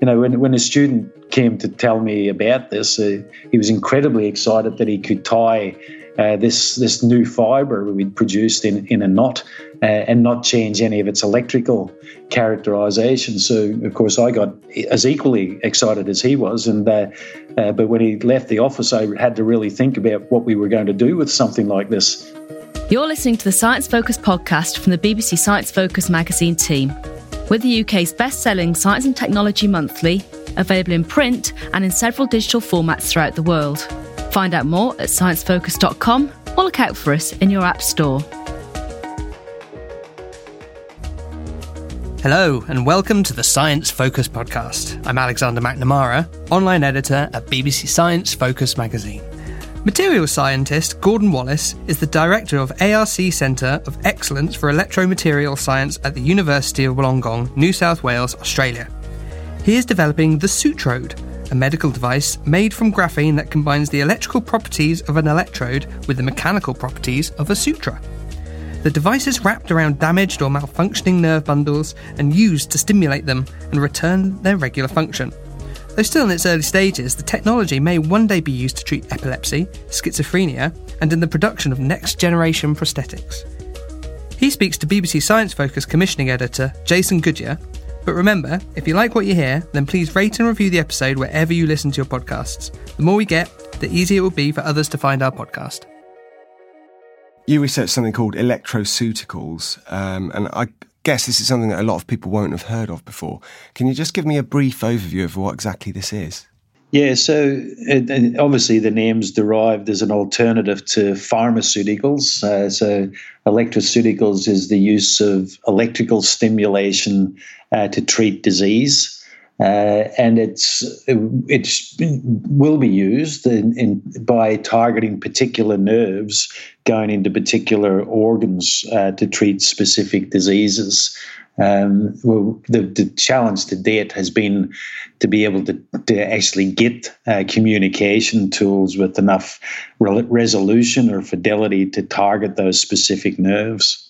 you know, when, when a student came to tell me about this, uh, he was incredibly excited that he could tie uh, this this new fibre we'd produced in, in a knot uh, and not change any of its electrical characterization. So, of course, I got as equally excited as he was. And uh, uh, but when he left the office, I had to really think about what we were going to do with something like this. You're listening to the Science Focus podcast from the BBC Science Focus magazine team. We're the UK's best selling science and technology monthly, available in print and in several digital formats throughout the world. Find out more at sciencefocus.com or look out for us in your App Store. Hello, and welcome to the Science Focus podcast. I'm Alexander McNamara, online editor at BBC Science Focus magazine. Materials scientist Gordon Wallace is the director of ARC Centre of Excellence for Electromaterials Science at the University of Wollongong, New South Wales, Australia. He is developing the Sutrode, a medical device made from graphene that combines the electrical properties of an electrode with the mechanical properties of a suture. The device is wrapped around damaged or malfunctioning nerve bundles and used to stimulate them and return their regular function. Though still in its early stages, the technology may one day be used to treat epilepsy, schizophrenia, and in the production of next generation prosthetics. He speaks to BBC Science Focus commissioning editor Jason Goodyer. But remember, if you like what you hear, then please rate and review the episode wherever you listen to your podcasts. The more we get, the easier it will be for others to find our podcast. You researched something called electroceuticals, um, and I guess this is something that a lot of people won't have heard of before. Can you just give me a brief overview of what exactly this is? Yeah, so obviously the name's derived as an alternative to pharmaceuticals. Uh, so electroceuticals is the use of electrical stimulation uh, to treat disease. Uh, and it's it will be used in, in, by targeting particular nerves going into particular organs uh, to treat specific diseases. Um, well, the, the, challenge to date has been to be able to, to actually get uh, communication tools with enough re- resolution or fidelity to target those specific nerves.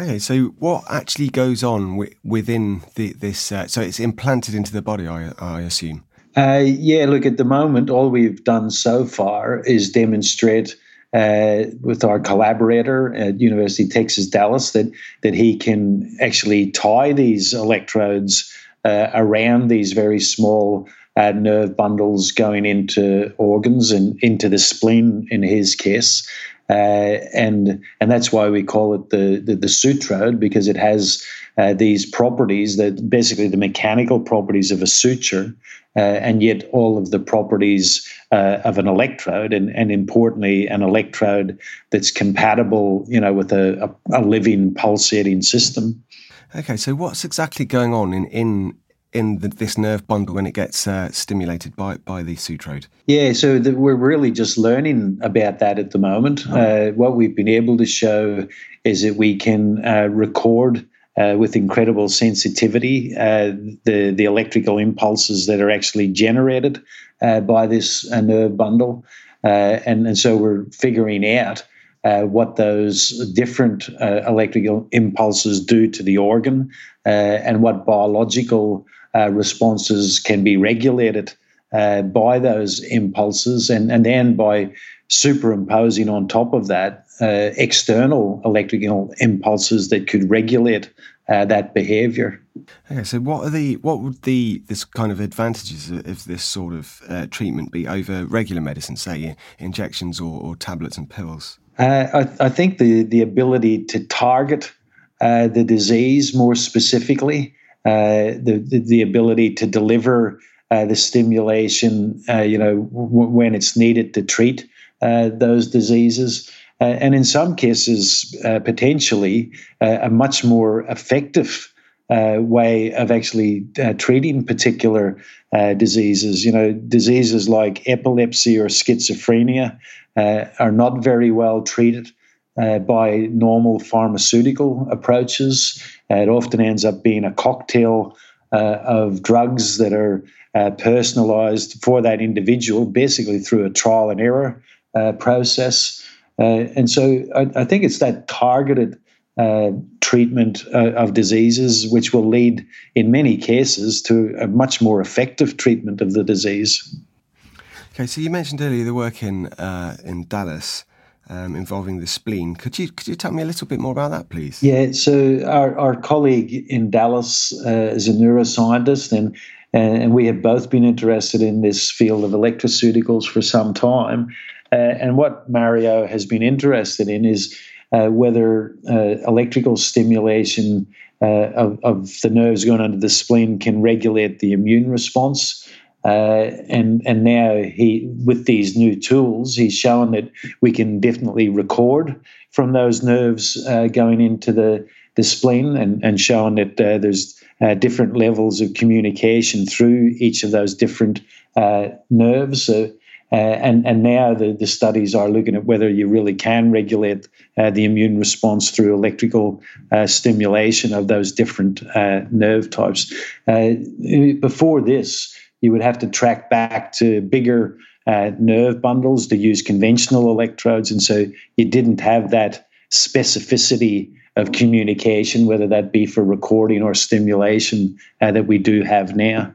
Okay, so what actually goes on w- within the, this? Uh, so it's implanted into the body, I, I assume. Uh, yeah, look, at the moment, all we've done so far is demonstrate uh, with our collaborator at University of Texas Dallas that that he can actually tie these electrodes uh, around these very small uh, nerve bundles going into organs and into the spleen in his case. Uh, and and that's why we call it the the, the because it has uh, these properties that basically the mechanical properties of a suture, uh, and yet all of the properties uh, of an electrode, and, and importantly, an electrode that's compatible, you know, with a, a, a living pulsating system. Okay, so what's exactly going on in in in the, this nerve bundle when it gets uh, stimulated by by the sutrode? Yeah, so the, we're really just learning about that at the moment. Oh. Uh, what we've been able to show is that we can uh, record. Uh, with incredible sensitivity, uh, the the electrical impulses that are actually generated uh, by this nerve bundle, and and so we're figuring out uh, what those different uh, electrical impulses do to the organ uh, and what biological uh, responses can be regulated uh, by those impulses, and, and then by superimposing on top of that uh, external electrical impulses that could regulate uh, that behavior. Okay, so what are the what would the this kind of advantages of this sort of uh, treatment be over regular medicine, say injections or, or tablets and pills? Uh, I, I, think the the ability to target the disease more specifically uh, the, the, the ability to deliver uh, the stimulation, uh, you know, w- when it's needed to treat those diseases. and in some cases, potentially a much more effective uh, way of actually uh, treating particular uh, diseases. You know, diseases like epilepsy or schizophrenia are not very well treated uh, by normal pharmaceutical approaches. Uh, it often ends up being a cocktail uh, of drugs that are uh, personalized for that individual, basically through a trial and error uh, process. Uh, and so I, I, think it's that targeted treatment of diseases which will lead, in many cases, to a much more effective treatment of the disease. Okay, so you mentioned earlier the work in in Dallas um, involving the spleen. Could you could you tell me a little bit more about that, please? Yeah. So our, our colleague in Dallas uh, is a neuroscientist, and and we have both been interested in this field of electroceuticals for some time. Uh, and what Mario has been interested in is uh, whether uh, electrical stimulation uh, of, of the nerves going under the spleen can regulate the immune response. Uh, and and now he with these new tools, he's shown that we can definitely record from those nerves uh, going into the the spleen, and and showing that uh, there's uh, different levels of communication through each of those different uh, nerves. Uh, and and now the, the studies are looking at whether you really can regulate the immune response through electrical stimulation of those different nerve types. before this, you would have to track back to bigger uh, nerve bundles to use conventional electrodes. And so you didn't have that specificity of communication, whether that be for recording or stimulation, uh, that we do have now.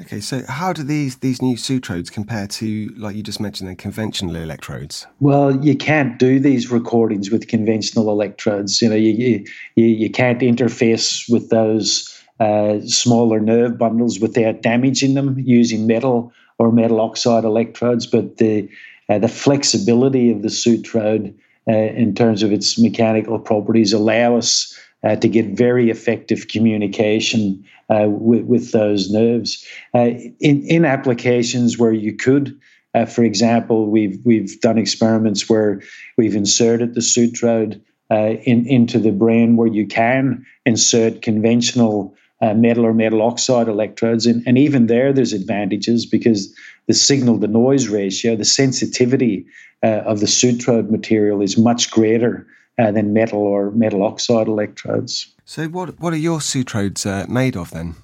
Okay, so how do these these new sutrodes compare to, like you just mentioned, the conventional electrodes? Well, you can't do these recordings with conventional electrodes. You know, you you, you can't interface with those uh, smaller nerve bundles without damaging them using metal or metal oxide electrodes. But the uh, the flexibility of the sutrode uh, in terms of its mechanical properties allow us uh, to get very effective communication uh, with, with, those nerves. in in applications where you could. Uh, for example, we've we've done experiments where we've inserted the sutrode uh, in, into the brain where you can insert conventional uh, metal or metal oxide electrodes. And, and even there, there's advantages because the signal to noise ratio, the sensitivity uh, of the sutrode material is much greater uh, than metal or metal oxide electrodes. So, what, what are your sutrodes uh, made of then?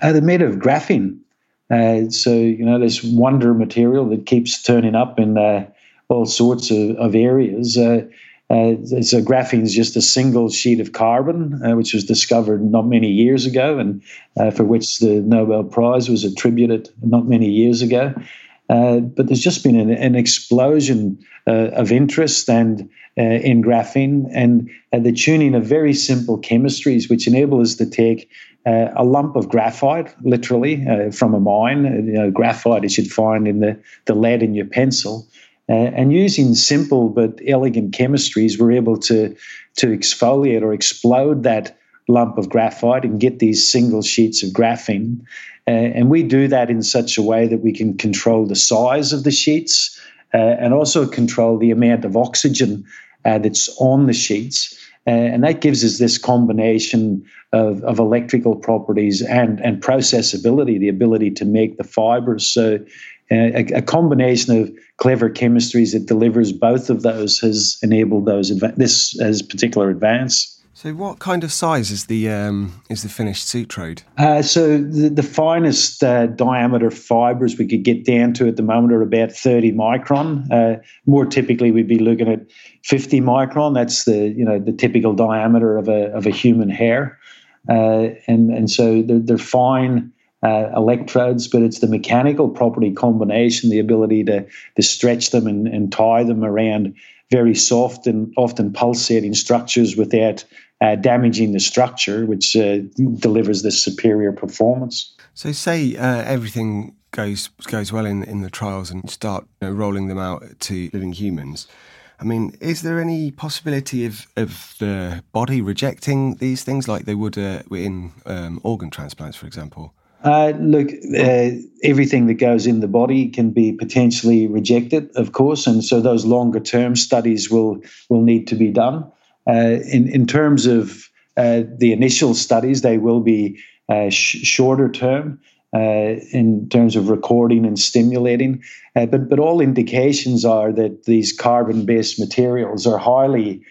Uh, they're made of graphene. Uh, so, you know, this wonder material that keeps turning up in all sorts of, of areas. Uh, so graphene is just a single sheet of carbon, uh, which was discovered not many years ago, and uh, for which the Nobel Prize was attributed not many years ago. Uh, but there's just been an, an explosion uh, of interest and uh, in graphene and the tuning of very simple chemistries, which enable us to take a lump of graphite, literally from a mine, you know, graphite you should find in the, the lead in your pencil, Uh, and using simple but elegant chemistries, we're able to, to exfoliate or explode that lump of graphite and get these single sheets of graphene. Uh, and we do that in such a way that we can control the size of the sheets uh, and also control the amount of oxygen uh, that's on the sheets. Uh, and that gives us this combination of, of electrical properties and, and processability, the ability to make the fibers. So, uh, a, a, combination of clever chemistries that delivers both of those has enabled those this as particular advance. So, what kind of size is the um, is the finished Sutrode? Uh, so, the, the finest uh, diameter fibres we could get down to at the moment are about 30 micron. Uh, more typically, we'd be looking at 50 micron. That's the you know the typical diameter of a of a human hair, uh, and and so they're, they're fine. Uh, electrodes, but it's the mechanical property combination, the ability to, to stretch them and, and tie them around very soft and often pulsating structures without uh, damaging the structure, which uh, delivers this superior performance. So, say uh, everything goes goes well in in the trials and start you know, rolling them out to living humans. I mean, is there any possibility of, of the body rejecting these things like they would uh, in um, organ transplants, for example? Uh, look, uh, everything that goes in the body can be potentially rejected, of course, and so those longer term studies will will need to be done. Uh, in in terms of uh, the initial studies, they will be uh, sh- shorter term. Uh, in terms of recording and stimulating, but but all indications are that these carbon-based materials are highly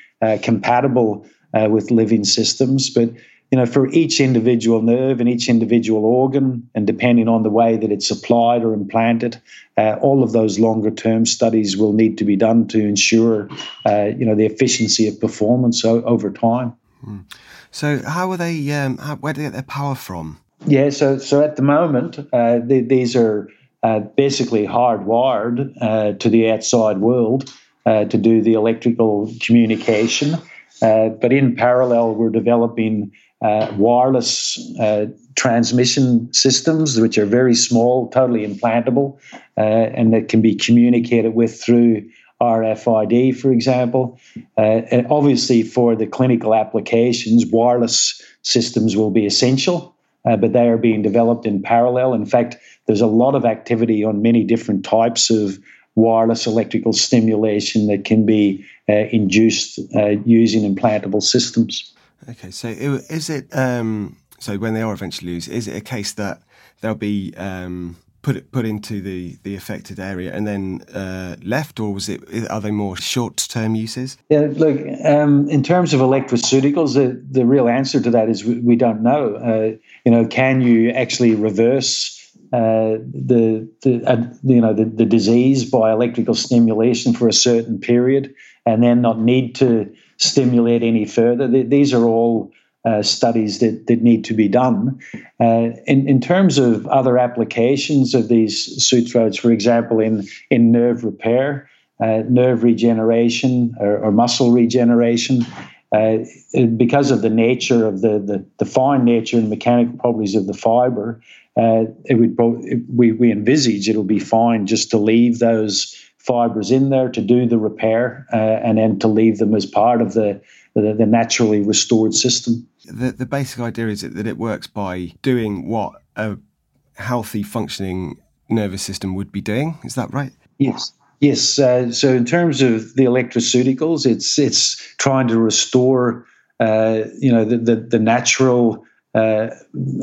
compatible with living systems. But you know, for each individual nerve and each individual organ, and depending on the way that it's applied or implanted, uh, all of those longer term studies will need to be done to ensure, uh, you know, the efficiency of performance o- over time. Mm. So, how are they? Um, how, where do they get their power from? Yeah, so so at the moment, uh, the, these are uh, basically hardwired uh, to the outside world uh, to do the electrical communication. but in parallel, we're developing uh, wireless uh, transmission systems, which are very small, totally implantable, uh, and that can be communicated with through RFID, for example. Uh, and obviously, for the clinical applications, wireless systems will be essential, uh, but they are being developed in parallel. In fact, there's a lot of activity on many different types of wireless electrical stimulation that can be uh, induced using implantable systems. Okay, so is it um, so when they are eventually used, is it a case that they'll be um, put put into the, the affected area and then uh, left, or was it are they more short term uses? Yeah, look, um, in terms of electroceuticals, the, the real answer to that is we, we don't know. Uh, you know, can you actually reverse? Uh, the, the uh, you know the, the disease by electrical stimulation for a certain period, and then not need to stimulate any further. These are all uh, studies that, that need to be done. Uh, in, in terms of other applications of these Sutrodes, for example, in, in nerve repair, uh, nerve regeneration, or, or muscle regeneration, uh, because of the nature of the, the, the, fine nature and mechanical properties of the fiber, uh, it would we, we envisage it'll be fine just to leave those fibers in there to do the repair uh, and then to leave them as part of the, the, the naturally restored system. The, the basic idea is that it works by doing what a healthy functioning nervous system would be doing. Is that right? Yes. Yes. Uh, so in terms of the electroceuticals, it's it's trying to restore, uh, you know, the the, the natural uh,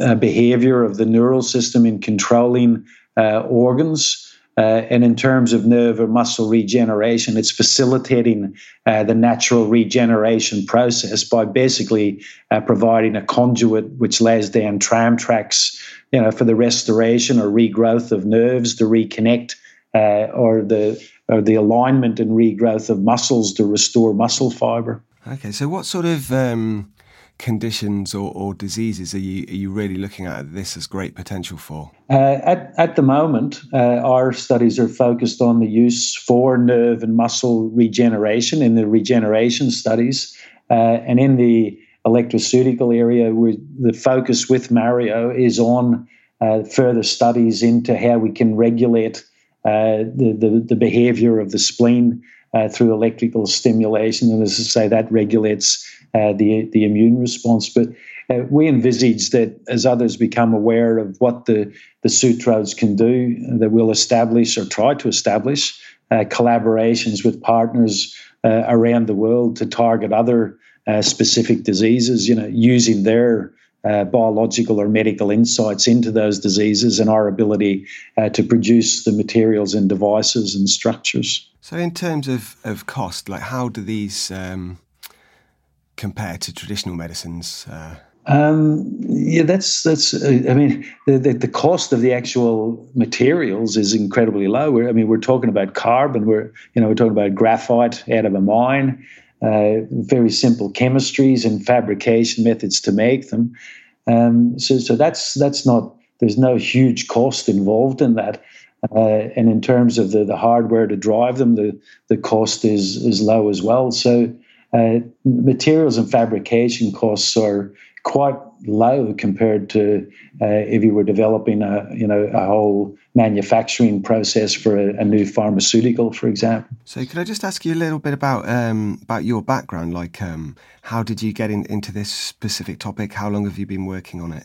uh behavior of the neural system in controlling uh, organs. Uh, and in terms of nerve or muscle regeneration, it's facilitating uh, the natural regeneration process by basically uh, providing a conduit which lays down tram tracks, you know, for the restoration or regrowth of nerves to reconnect, uh, or the or the alignment and regrowth of muscles to restore muscle fiber. Okay, so what sort of um, conditions or, or diseases are you, are you really looking at this as great potential for? Uh, at, at the moment, uh, our studies are focused on the use for nerve and muscle regeneration in the regeneration studies. Uh, and in the electroceutical area, the focus with Mario is on uh, further studies into how we can regulate the, the, the behavior of the spleen uh, through electrical stimulation, and as I say, that regulates uh, the the immune response. But uh, we envisage that as others become aware of what the the sutrodes can do, that we'll establish or try to establish uh, collaborations with partners uh, around the world to target other uh, specific diseases. You know, using their biological or medical insights into those diseases and our ability to produce the materials and devices and structures. So, in terms of, of cost, like how do these um, compare to traditional medicines? Uh... Um, yeah, that's that's. Uh, I mean, the, the, the cost of the actual materials is incredibly low. We're, I mean, we're talking about carbon. We're you know we're talking about graphite out of a mine uh, very simple chemistries and fabrication methods to make them. Um, so, so that's that's not. There's no huge cost involved in that. Uh, and in terms of the, the hardware to drive them, the, the cost is is low as well. So uh, materials and fabrication costs are quite low compared to uh, if you were developing a you know a whole manufacturing process for a, a, new pharmaceutical, for example. So, could I just ask you a little bit about um, about your background? Like, um, how did you get in, into this specific topic? How long have you been working on it?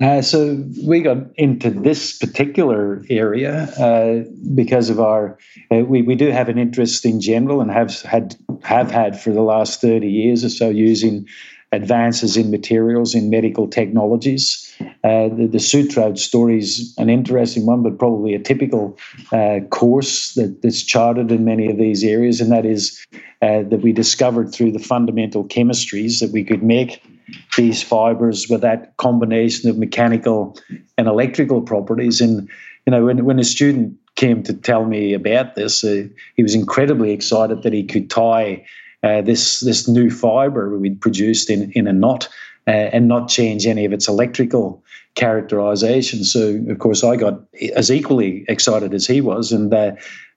Uh, so we got into this particular area uh, because of our uh, we, we do have an interest in general and have had have had for the last 30 years or so using advances in materials in medical technologies. Uh, the, the Sutrode story is an interesting one, but probably a typical uh, course that, that's charted in many of these areas, and that is uh, that we discovered through the fundamental chemistries that we could make these fibers with that combination of mechanical and electrical properties. And you know, when when a student came to tell me about this, uh, he was incredibly excited that he could tie uh, this this new fiber we'd produced in in a knot uh, and not change any of its electrical characterization. So of course I got as equally excited as he was, and uh,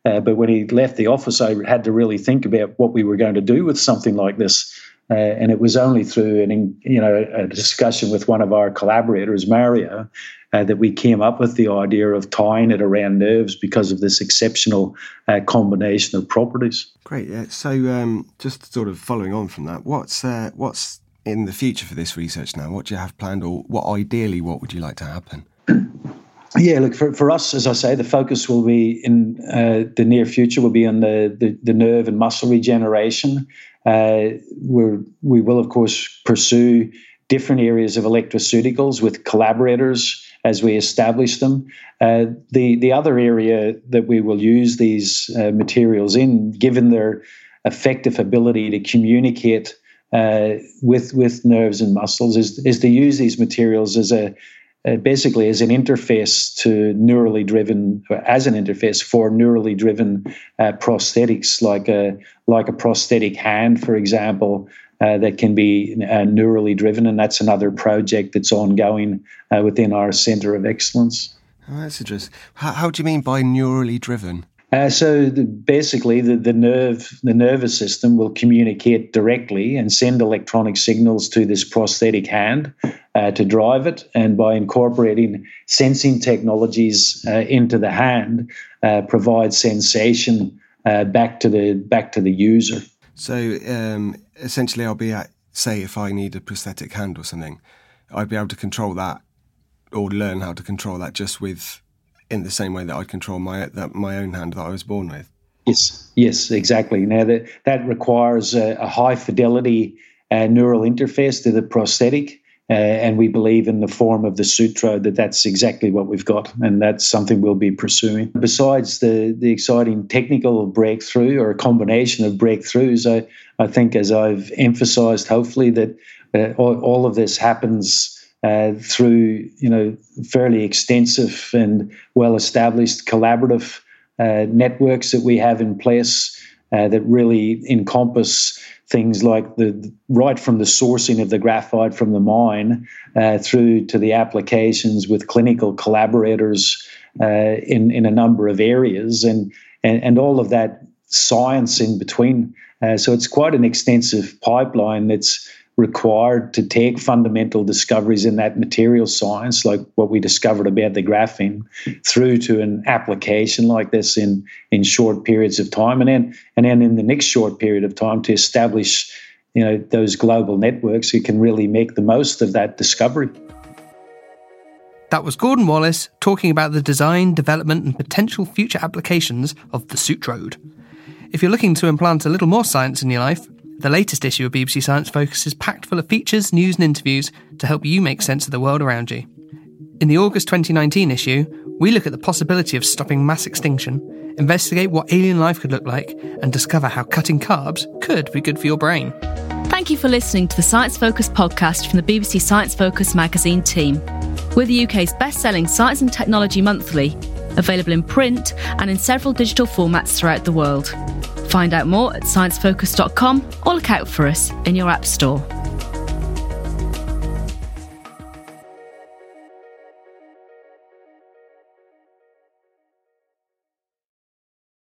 uh, but when he left the office, I had to really think about what we were going to do with something like this. Uh, and it was only through an you know a discussion with one of our collaborators, Mario, uh, that we came up with the idea of tying it around nerves because of this exceptional uh, combination of properties. Great. Yeah. So, um, just sort of following on from that, what's uh, what's in the future for this research now? What do you have planned, or what ideally, what would you like to happen? Yeah, look for, for us, as I say, the focus will be in uh, the near future will be on the, the, the nerve and muscle regeneration. Uh, we we will of course pursue different areas of electroceuticals with collaborators as we establish them. Uh, the the other area that we will use these uh, materials in, given their effective ability to communicate uh, with with nerves and muscles, is is to use these materials as a uh, basically as an interface to neurally driven as an interface for neurally driven uh, prosthetics like a like a prosthetic hand for example uh, that can be uh, neurally driven, and that's another project that's ongoing uh, within our Centre of Excellence. Oh, that's interesting. How, how, do you mean by neurally driven? Uh, so the, basically, the, the nerve, the nervous system will communicate directly and send electronic signals to this prosthetic hand uh, to drive it. And by incorporating sensing technologies into the hand, provide sensation back to the back to the user. So um, essentially, I'll be at, say, if I need a prosthetic hand or something, I'd be able to control that or learn how to control that just with, in the same way that I control my that my own hand that I was born with. Yes, yes, exactly. Now that that requires a, a high fidelity uh, neural interface to the prosthetic. Uh, and we believe in the form of the sutrode that that's exactly what we've got, and that's something we'll be pursuing. Besides the the exciting technical breakthrough or a combination of breakthroughs, I, I think, as I've emphasised, hopefully that uh, all, all, of this happens uh, through you know fairly extensive and well established collaborative uh, networks that we have in place uh, that really encompass things like the right from the sourcing of the graphite from the mine uh, through to the applications with clinical collaborators uh, in in a number of areas and and, and all of that science in between. Uh, so it's quite an extensive pipeline that's required to take fundamental discoveries in that material science, like what we discovered about the graphene, through to an application like this in in short periods of time, and then and then in the next short period of time to establish, you know, those global networks who can really make the most of that discovery. That was Gordon Wallace talking about the design, development, and potential future applications of the Sutrode. If you're looking to implant a little more science in your life, the latest issue of BBC Science Focus is packed full of features, news, and interviews to help you make sense of the world around you. In the August 2019 issue, we look at the possibility of stopping mass extinction, investigate what alien life could look like, and discover how cutting carbs could be good for your brain. Thank you for listening to the Science Focus podcast from the BBC Science Focus magazine team. We're the UK's best selling science and technology monthly, available in print and in several digital formats throughout the world. Find out more at sciencefocus.com or look out for us in your App Store.